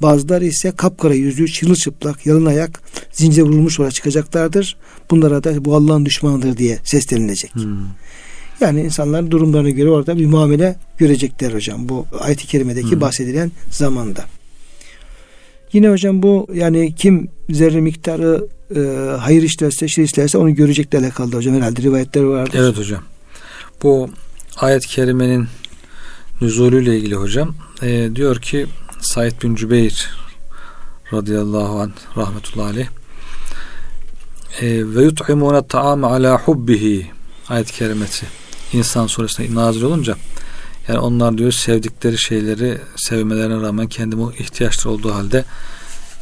Bazıları ise kapkara yüzü, çırılçıplak, yalın ayak, zincir vurulmuş olarak çıkacaklardır. Bunlara da bu Allah'ın düşmanıdır diye seslenilecek. Hmm. Yani insanların durumlarına göre orada bir muamele görecekler hocam. Bu ayet-i kerimedeki hmm. bahsedilen zamanda. Yine hocam bu yani kim zerre miktarı e, hayır işlerse, şer işlerse onu görecekle alakalı hocam herhalde rivayetler vardır. Evet hocam. Bu ayet-i kerimenin nüzulüyle ilgili hocam e, diyor ki Said bin Cübeyr radıyallahu anh rahmetullahi aleyh e, ve yut'imune ta'ame ala hubbihi ayet-i kerimesi insan suresinde nazil olunca yani onlar diyor sevdikleri şeyleri sevmelerine rağmen kendi bu ihtiyaçları olduğu halde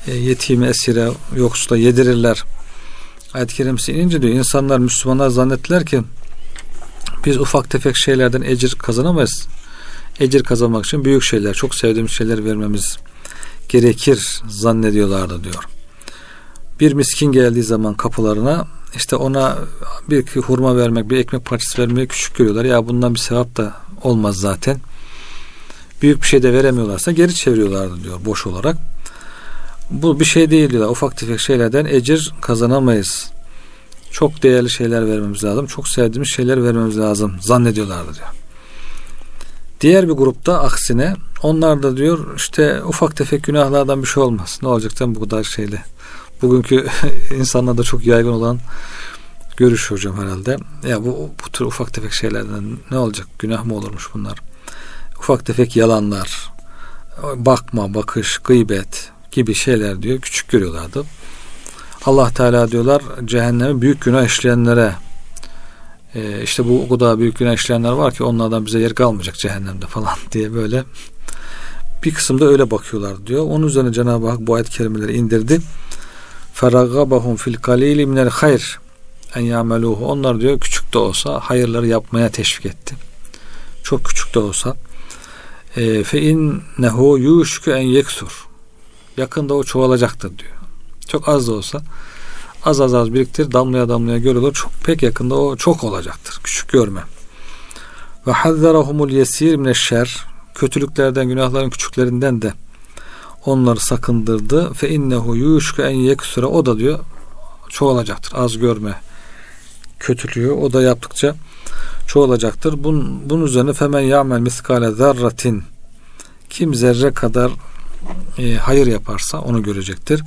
e, yetime, esire, yoksula yedirirler. Ayet-i kerimesi inince diyor insanlar Müslümanlar zannettiler ki biz ufak tefek şeylerden ecir kazanamayız. Ecir kazanmak için büyük şeyler, çok sevdiğimiz şeyler vermemiz gerekir zannediyorlardı diyor. bir miskin geldiği zaman kapılarına işte ona bir hurma vermek, bir ekmek parçası vermeyi küçük görüyorlar. Ya bundan bir sevap da olmaz zaten. Büyük bir şey de veremiyorlarsa geri çeviriyorlardı diyor boş olarak. Bu bir şey değil diyorlar. Ufak tefek şeylerden ecir kazanamayız. Çok değerli şeyler vermemiz lazım. Çok sevdiğimiz şeyler vermemiz lazım zannediyorlardı diyor. Diğer bir grupta aksine onlar da diyor işte ufak tefek günahlardan bir şey olmaz. Ne olacak canım bu kadar şeyle. Bugünkü (laughs) insanlarda çok yaygın olan görüş hocam herhalde. Ya bu, bu tür ufak tefek şeylerden ne olacak? Günah mı olurmuş bunlar? Ufak tefek yalanlar, bakma, bakış, gıybet gibi şeyler diyor. Küçük görüyorlardı. Allah Teala diyorlar cehennemi büyük günah işleyenlere e, işte bu o kadar büyük günah işleyenler var ki onlardan bize yer kalmayacak cehennemde falan (laughs) diye böyle bir kısımda öyle bakıyorlar diyor. Onun üzerine Cenab-ı Hak bu ayet kelimeleri indirdi. Feragabahum fil kalili minel hayr en yameluhu. Onlar diyor küçük de olsa hayırları yapmaya teşvik etti. Çok küçük de olsa. E, fe innehu yuşku en yeksur. Yakında o çoğalacaktır diyor. Çok az da olsa az az az biriktir damlaya damlaya görülür. Çok pek yakında o çok olacaktır. Küçük görme. Ve hazzarahumul yesir mineşşer kötülüklerden, günahların küçüklerinden de onları sakındırdı. Fe innehu yuşku en yeksure o da diyor çoğalacaktır. Az görme kötülüğü o da yaptıkça çoğalacaktır. Bunun, bunun üzerine femen ya'mel miskale zerratin kim zerre kadar e, hayır yaparsa onu görecektir.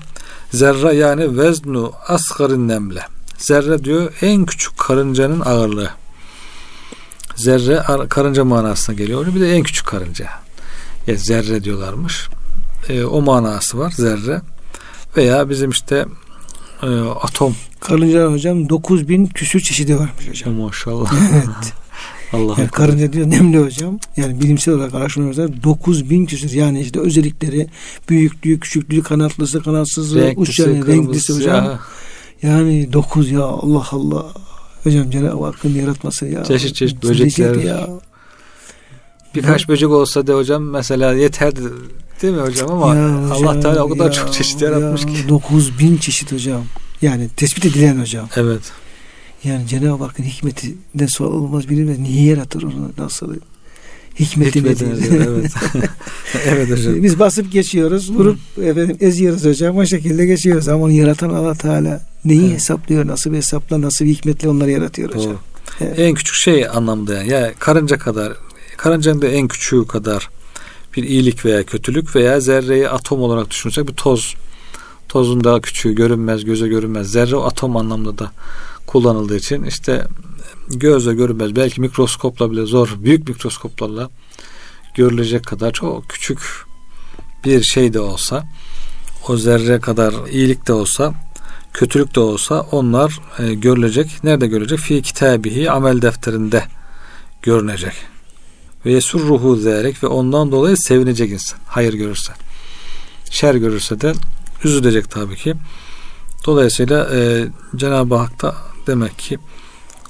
Zerre yani veznu asgarin nemle. Zerre diyor en küçük karıncanın ağırlığı. Zerre karınca manasına geliyor. Bir de en küçük karınca. Yani zerre diyorlarmış. E, o manası var zerre. Veya bizim işte e, atom. Karınca hocam 9000 küsür çeşidi varmış hocam. Maşallah. evet. (laughs) Allah yani karınca diyor nemli hocam. Yani bilimsel olarak araştırmalar 9000 küsür yani işte özellikleri büyüklüğü, küçüklüğü, kanatlısı, kanatsızı, renklisi, uç renklisi hocam. Ya. Yani 9 ya Allah Allah. Hocam Cenab-ı Hakk'ın yaratması ya. Çeşit çeşit böcekler. Ya. Birkaç ya. böcek olsa de hocam mesela yeterdi değil mi hocam ama ya Allah Teala o kadar ya, çok çeşit yaratmış ya, ki. 9000 çeşit hocam. Yani tespit edilen hocam. Evet. Yani Cenab-ı Hakk'ın hikmetinden sual olmaz bilinmez. Niye yaratır onu? Nasıl? Hikmeti nedir? Evet. (laughs) evet hocam. Biz basıp geçiyoruz. Vurup efendim eziyoruz hocam. O şekilde geçiyoruz. Ama onu yaratan Allah Teala neyi evet. hesaplıyor? Nasıl bir hesapla, nasıl bir hikmetle onları yaratıyor hocam. Doğru. Evet. En küçük şey anlamda yani. Ya karınca kadar, karıncanın da en küçüğü kadar bir iyilik veya kötülük veya zerreyi atom olarak düşünürsek bir toz. Tozun daha küçüğü görünmez, göze görünmez. Zerre atom anlamda da kullanıldığı için işte gözle görünmez. Belki mikroskopla bile zor. Büyük mikroskoplarla görülecek kadar çok küçük bir şey de olsa o zerre kadar iyilik de olsa kötülük de olsa onlar e, görülecek. Nerede görülecek? Fi kitabihi amel defterinde görünecek. Ve yesurruhu zerek ve ondan dolayı sevinecek insan. Hayır görürse. Şer görürse de üzülecek tabii ki. Dolayısıyla e, Cenab-ı Hak da demek ki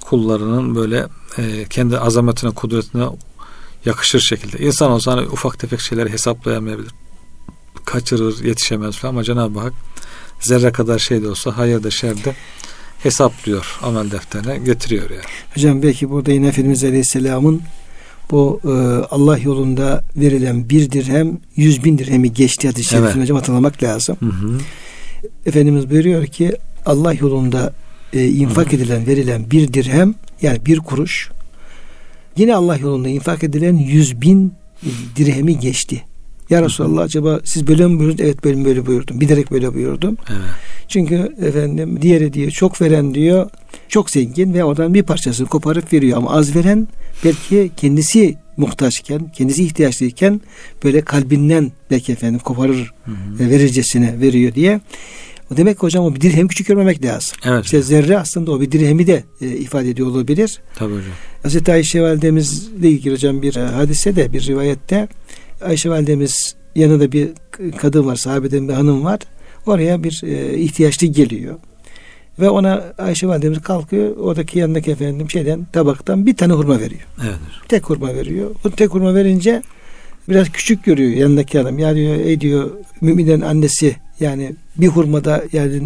kullarının böyle e, kendi azametine, kudretine yakışır şekilde. İnsan olsa hani ufak tefek şeyleri hesaplayamayabilir. Kaçırır, yetişemez falan ama Cenab-ı Hak zerre kadar şey de olsa hayır da şer de hesaplıyor amel defterine getiriyor yani. Hocam belki burada yine Efendimiz Aleyhisselam'ın bu e, Allah yolunda verilen bir dirhem yüz bin dirhemi geçti hadis-i evet. hocam hatırlamak lazım. Hı hı. Efendimiz buyuruyor ki Allah yolunda e, infak edilen verilen bir dirhem yani bir kuruş yine Allah yolunda infak edilen yüz bin dirhemi geçti. Ya Resulallah acaba siz böyle mi buyurdunuz? Evet böyle böyle buyurdum. Bilerek böyle buyurdum. Evet. Çünkü efendim diğeri diyor çok veren diyor çok zengin ve oradan bir parçasını koparıp veriyor ama az veren belki kendisi muhtaçken, kendisi ihtiyaçlıyken böyle kalbinden belki efendim koparır hı hı. verircesine veriyor diye. O demek ki hocam o bir dirhem küçük görmemek lazım. Evet. İşte zerre aslında o bir dirhemi de e, ifade ediyor olabilir. Tabii hocam. Hazreti Ayşe validemizle ilgili hocam bir e, hadise de bir rivayette Ayşe validemiz yanında bir kadın var, sahabeden bir hanım var. Oraya bir e, ihtiyaçlı geliyor. Ve ona Ayşe validemiz kalkıyor. Oradaki yanındaki efendim şeyden tabaktan bir tane hurma veriyor. Evet. Tek hurma veriyor. O tek hurma verince biraz küçük görüyor yanındaki adam. Ya diyor ey diyor müminlerin annesi yani bir hurmada yani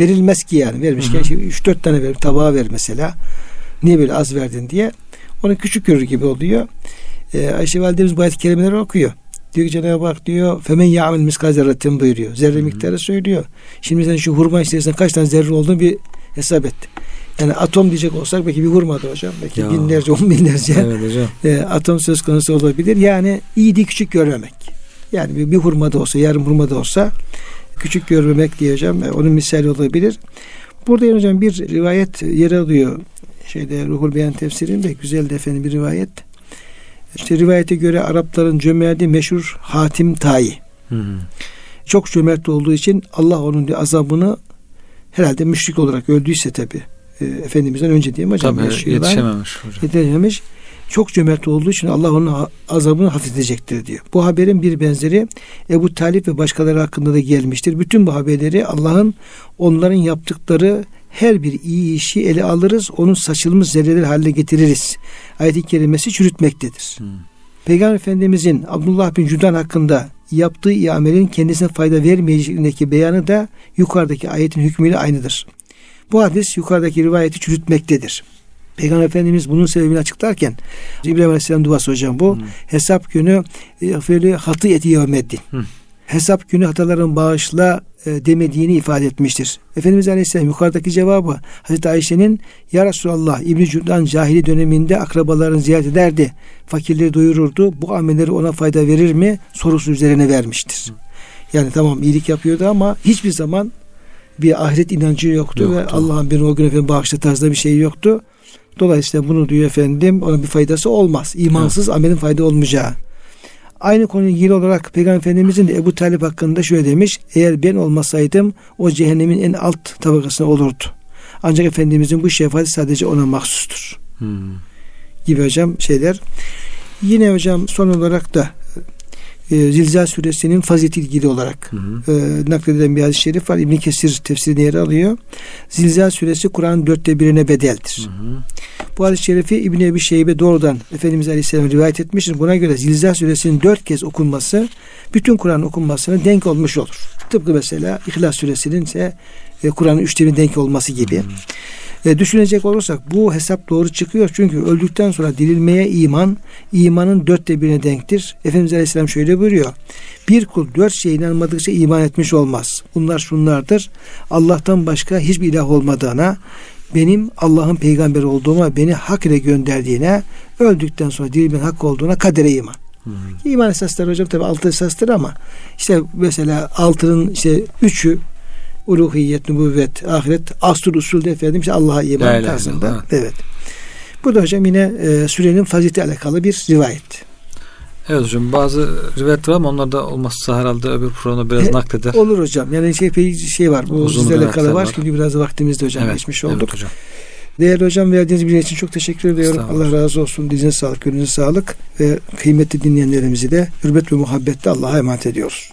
verilmez ki yani vermişken 3-4 tane ver tabağa ver mesela. Niye böyle az verdin diye. Onu küçük görür gibi oluyor. Ee, Ayşe validemiz bu ayet kelimeleri okuyor. Diyor ki Cenab-ı Hak diyor femen ya'mel miskal zerratin buyuruyor. Zerre miktarı söylüyor. Şimdi sen şu hurma içerisinde kaç tane zerre olduğunu bir hesap et. Yani atom diyecek olsak belki bir hurmada hocam. Belki ya. binlerce, on binlerce evet hocam. E, atom söz konusu olabilir. Yani iyi değil küçük görmemek. Yani bir, bir hurmada olsa, yarım hurmada olsa küçük görmemek diyeceğim. E, onun misali olabilir. Burada yani hocam bir rivayet yer alıyor. Şeyde Ruhul Beyan tefsirinde güzel de efendim bir rivayet. İşte rivayete göre Arapların cömerti meşhur Hatim Tayi. Hı Çok cömert olduğu için Allah onun azabını herhalde müşrik olarak öldüyse tabi e, Efendimiz'den önce diyeyim hocam. Tabii yetişememiş hocam. Yetişememiş. Çok cömert olduğu için Allah onun azabını hafifletecektir diyor. Bu haberin bir benzeri Ebu Talip ve başkaları hakkında da gelmiştir. Bütün bu haberleri Allah'ın onların yaptıkları her bir iyi işi ele alırız, onun saçılmış zerreler haline getiririz. Ayet-i kerimesi çürütmektedir. Hmm. Peygamber Efendimizin Abdullah bin Cüdan hakkında yaptığı iyi amelin kendisine fayda vermeyeceğindeki beyanı da yukarıdaki ayetin hükmüyle aynıdır. Bu hadis yukarıdaki rivayeti çürütmektedir. Peygamber Efendimiz bunun sebebini açıklarken İbrahim Aleyhisselam duası hocam bu. Hmm. Hesap günü e, hatı eti yevmeddin. Hmm. Hesap günü hataların bağışla e, demediğini ifade etmiştir. Efendimiz Aleyhisselam yukarıdaki cevabı Hazreti Ayşe'nin Ya Resulallah İbn-i Cüdan cahili döneminde akrabalarını ziyaret ederdi. Fakirleri doyururdu. Bu amelleri ona fayda verir mi? Sorusu üzerine vermiştir. Hı. Yani tamam iyilik yapıyordu ama hiçbir zaman bir ahiret inancı yoktu, yoktu. ve Allah'ın beni o gün efendim bağışla tarzda bir şey yoktu. Dolayısıyla bunu diyor efendim ona bir faydası olmaz. İmansız evet. amelin fayda olmayacağı. Aynı konuyla ilgili olarak Peygamber Efendimizin de Ebu Talip hakkında şöyle demiş. Eğer ben olmasaydım o cehennemin en alt tabakasında olurdu. Ancak Efendimizin bu şefaati sadece ona mahsustur. Hmm. Gibi hocam şeyler. Yine hocam son olarak da e, Zilzal suresinin fazileti ilgili olarak hı hı. E, nakledilen bir hadis-i şerif var. İbn Kesir tefsirine yer alıyor. Zilzal suresi Kur'an'ın dörtte birine bedeldir. Hı hı. Bu hadis-i şerifi İbn Ebi Şeybe doğrudan Efendimiz Aleyhisselam rivayet etmiştir. Buna göre Zilzal suresinin dört kez okunması bütün Kur'an okunmasına denk olmuş olur. Tıpkı mesela İhlas suresinin ise e, Kur'an'ın üçte denk olması gibi. Hı hı. E, düşünecek olursak bu hesap doğru çıkıyor. Çünkü öldükten sonra dirilmeye iman, imanın dörtte birine denktir. Efendimiz Aleyhisselam şöyle buyuruyor. Bir kul dört şeye inanmadıkça iman etmiş olmaz. Bunlar şunlardır. Allah'tan başka hiçbir ilah olmadığına, benim Allah'ın peygamberi olduğuma, beni hak ile gönderdiğine, öldükten sonra dirilmenin hak olduğuna kadere iman. Hmm. İman esasları hocam tabi altı esastır ama işte mesela altının işte üçü uluhiyet, nübüvvet, ahiret, asıl usulde efendim işte Allah'a iman tarzında. Evet. Bu da hocam yine e, sürenin fazileti alakalı bir rivayet. Evet hocam bazı rivayet var ama onlar da olmazsa herhalde öbür programda biraz e, nakleder. Olur hocam. Yani şey, şey var. Bu Uzun alakalı var. var. Çünkü biraz vaktimizde hocam evet, geçmiş olduk. Evet hocam. Değerli hocam verdiğiniz bilgi için çok teşekkür ediyorum. Allah razı olsun. Dizine sağlık, gönlünüze sağlık ve kıymetli dinleyenlerimizi de hürmet ve muhabbetle Allah'a emanet ediyoruz.